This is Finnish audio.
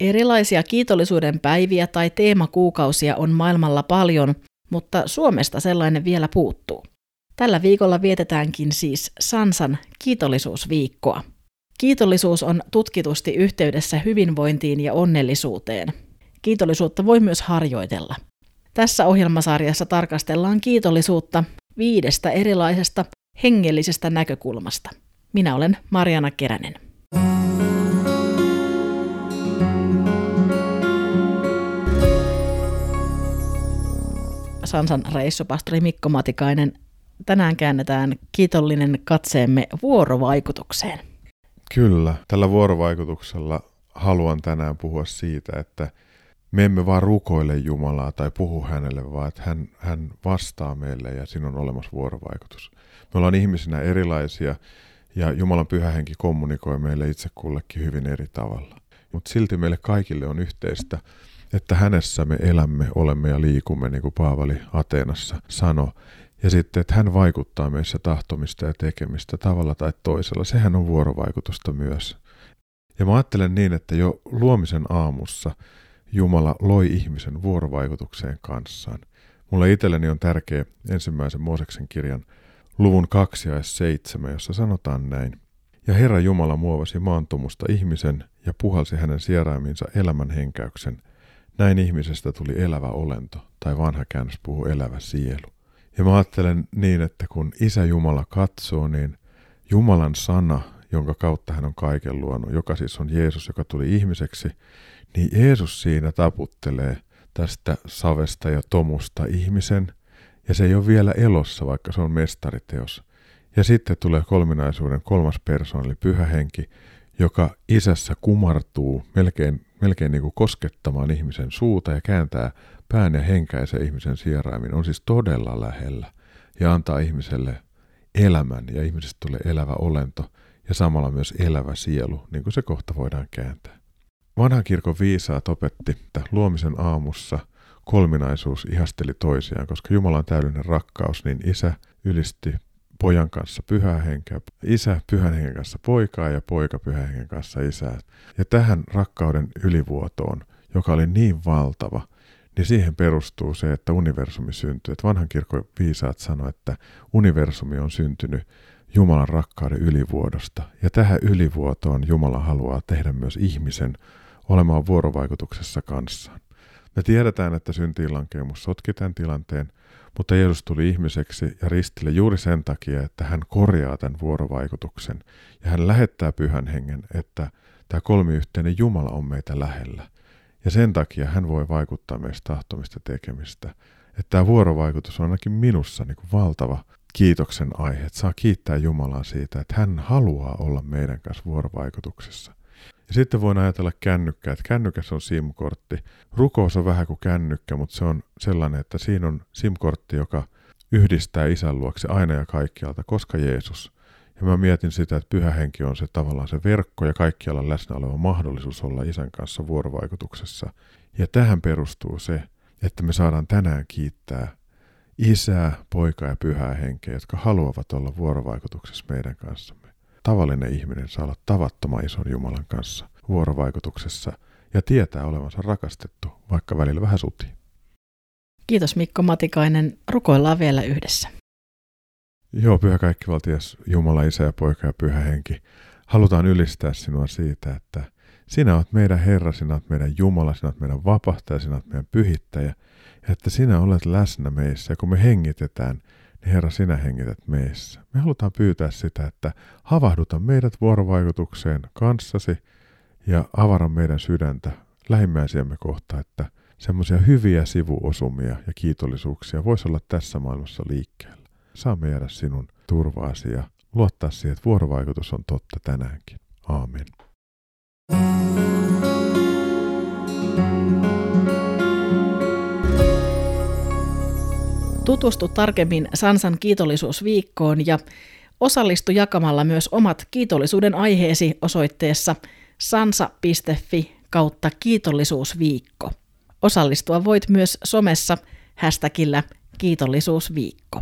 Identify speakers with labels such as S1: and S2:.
S1: Erilaisia kiitollisuuden päiviä tai teemakuukausia on maailmalla paljon, mutta Suomesta sellainen vielä puuttuu. Tällä viikolla vietetäänkin siis Sansan kiitollisuusviikkoa. Kiitollisuus on tutkitusti yhteydessä hyvinvointiin ja onnellisuuteen. Kiitollisuutta voi myös harjoitella. Tässä ohjelmasarjassa tarkastellaan kiitollisuutta viidestä erilaisesta hengellisestä näkökulmasta. Minä olen Mariana Keränen. Sansan reissupastori Mikko Matikainen. Tänään käännetään kiitollinen katseemme vuorovaikutukseen.
S2: Kyllä, tällä vuorovaikutuksella haluan tänään puhua siitä, että me emme vaan rukoile Jumalaa tai puhu hänelle, vaan että hän, hän vastaa meille ja siinä on olemassa vuorovaikutus. Me ollaan ihmisinä erilaisia ja Jumalan pyhä henki kommunikoi meille itse kullekin hyvin eri tavalla. Mutta silti meille kaikille on yhteistä, että hänessä me elämme, olemme ja liikumme, niin kuin Paavali Ateenassa sanoi. Ja sitten, että hän vaikuttaa meissä tahtomista ja tekemistä tavalla tai toisella. Sehän on vuorovaikutusta myös. Ja mä ajattelen niin, että jo luomisen aamussa Jumala loi ihmisen vuorovaikutukseen kanssaan. Mulle itselleni on tärkeä ensimmäisen Mooseksen kirjan luvun 2 ja 7, jossa sanotaan näin. Ja Herra Jumala muovasi maantumusta ihmisen ja puhalsi hänen sieraiminsa elämän henkäyksen. Näin ihmisestä tuli elävä olento, tai vanha käännös puhuu elävä sielu. Ja mä ajattelen niin, että kun Isä Jumala katsoo, niin Jumalan sana, jonka kautta hän on kaiken luonut, joka siis on Jeesus, joka tuli ihmiseksi, niin Jeesus siinä taputtelee tästä savesta ja tomusta ihmisen, ja se ei ole vielä elossa, vaikka se on mestariteos. Ja sitten tulee kolminaisuuden kolmas persoona, eli pyhä henki, joka isässä kumartuu melkein, melkein niin kuin koskettamaan ihmisen suuta ja kääntää pään ja henkäisen ihmisen sieraimin. On siis todella lähellä ja antaa ihmiselle elämän ja ihmisestä tulee elävä olento ja samalla myös elävä sielu, niin kuin se kohta voidaan kääntää. Vanhan kirkon viisaat opetti, että luomisen aamussa kolminaisuus ihasteli toisiaan, koska Jumala on täydellinen rakkaus, niin isä ylisti pojan kanssa pyhää henkeä, isä pyhän hengen kanssa poikaa ja poika pyhän hengen kanssa isää. Ja tähän rakkauden ylivuotoon, joka oli niin valtava, niin siihen perustuu se, että universumi syntyy. Että vanhan kirkon viisaat sanoi, että universumi on syntynyt Jumalan rakkauden ylivuodosta. Ja tähän ylivuotoon Jumala haluaa tehdä myös ihmisen olemaan vuorovaikutuksessa kanssaan. Me tiedetään, että syntiinlankeemus sotki tämän tilanteen, mutta Jeesus tuli ihmiseksi ja ristille juuri sen takia, että hän korjaa tämän vuorovaikutuksen ja hän lähettää pyhän hengen, että tämä kolmiyhteinen Jumala on meitä lähellä. Ja sen takia hän voi vaikuttaa meistä tahtomista tekemistä. Että tämä vuorovaikutus on ainakin minussa niin kuin valtava kiitoksen aihe, että saa kiittää Jumalaa siitä, että hän haluaa olla meidän kanssa vuorovaikutuksessa. Ja sitten voin ajatella kännykkää, että kännykässä on SIM-kortti. Rukous on vähän kuin kännykkä, mutta se on sellainen, että siinä on SIM-kortti, joka yhdistää isän luokse aina ja kaikkialta, koska Jeesus. Ja mä mietin sitä, että pyhä henki on se tavallaan se verkko ja kaikkialla läsnä oleva mahdollisuus olla isän kanssa vuorovaikutuksessa. Ja tähän perustuu se, että me saadaan tänään kiittää isää, poikaa ja pyhää henkeä, jotka haluavat olla vuorovaikutuksessa meidän kanssamme tavallinen ihminen saa olla tavattoman ison Jumalan kanssa vuorovaikutuksessa ja tietää olevansa rakastettu, vaikka välillä vähän suti.
S1: Kiitos Mikko Matikainen. Rukoillaan vielä yhdessä.
S2: Joo, pyhä kaikkivaltias Jumala, Isä ja Poika ja Pyhä Henki. Halutaan ylistää sinua siitä, että sinä olet meidän Herra, sinä olet meidän Jumala, sinä olet meidän vapahtaja, sinä olet meidän pyhittäjä. Ja että sinä olet läsnä meissä ja kun me hengitetään, Herra, sinä hengität meissä. Me halutaan pyytää sitä, että havahduta meidät vuorovaikutukseen kanssasi ja avara meidän sydäntä lähimmäisiämme kohta, että semmoisia hyviä sivuosumia ja kiitollisuuksia voisi olla tässä maailmassa liikkeellä. Saamme jäädä sinun turvaasi ja luottaa siihen, että vuorovaikutus on totta tänäänkin. Aamen.
S1: Tutustu tarkemmin Sansan kiitollisuusviikkoon ja osallistu jakamalla myös omat kiitollisuuden aiheesi osoitteessa sansa.fi kautta kiitollisuusviikko. Osallistua voit myös somessa hashtagillä kiitollisuusviikko.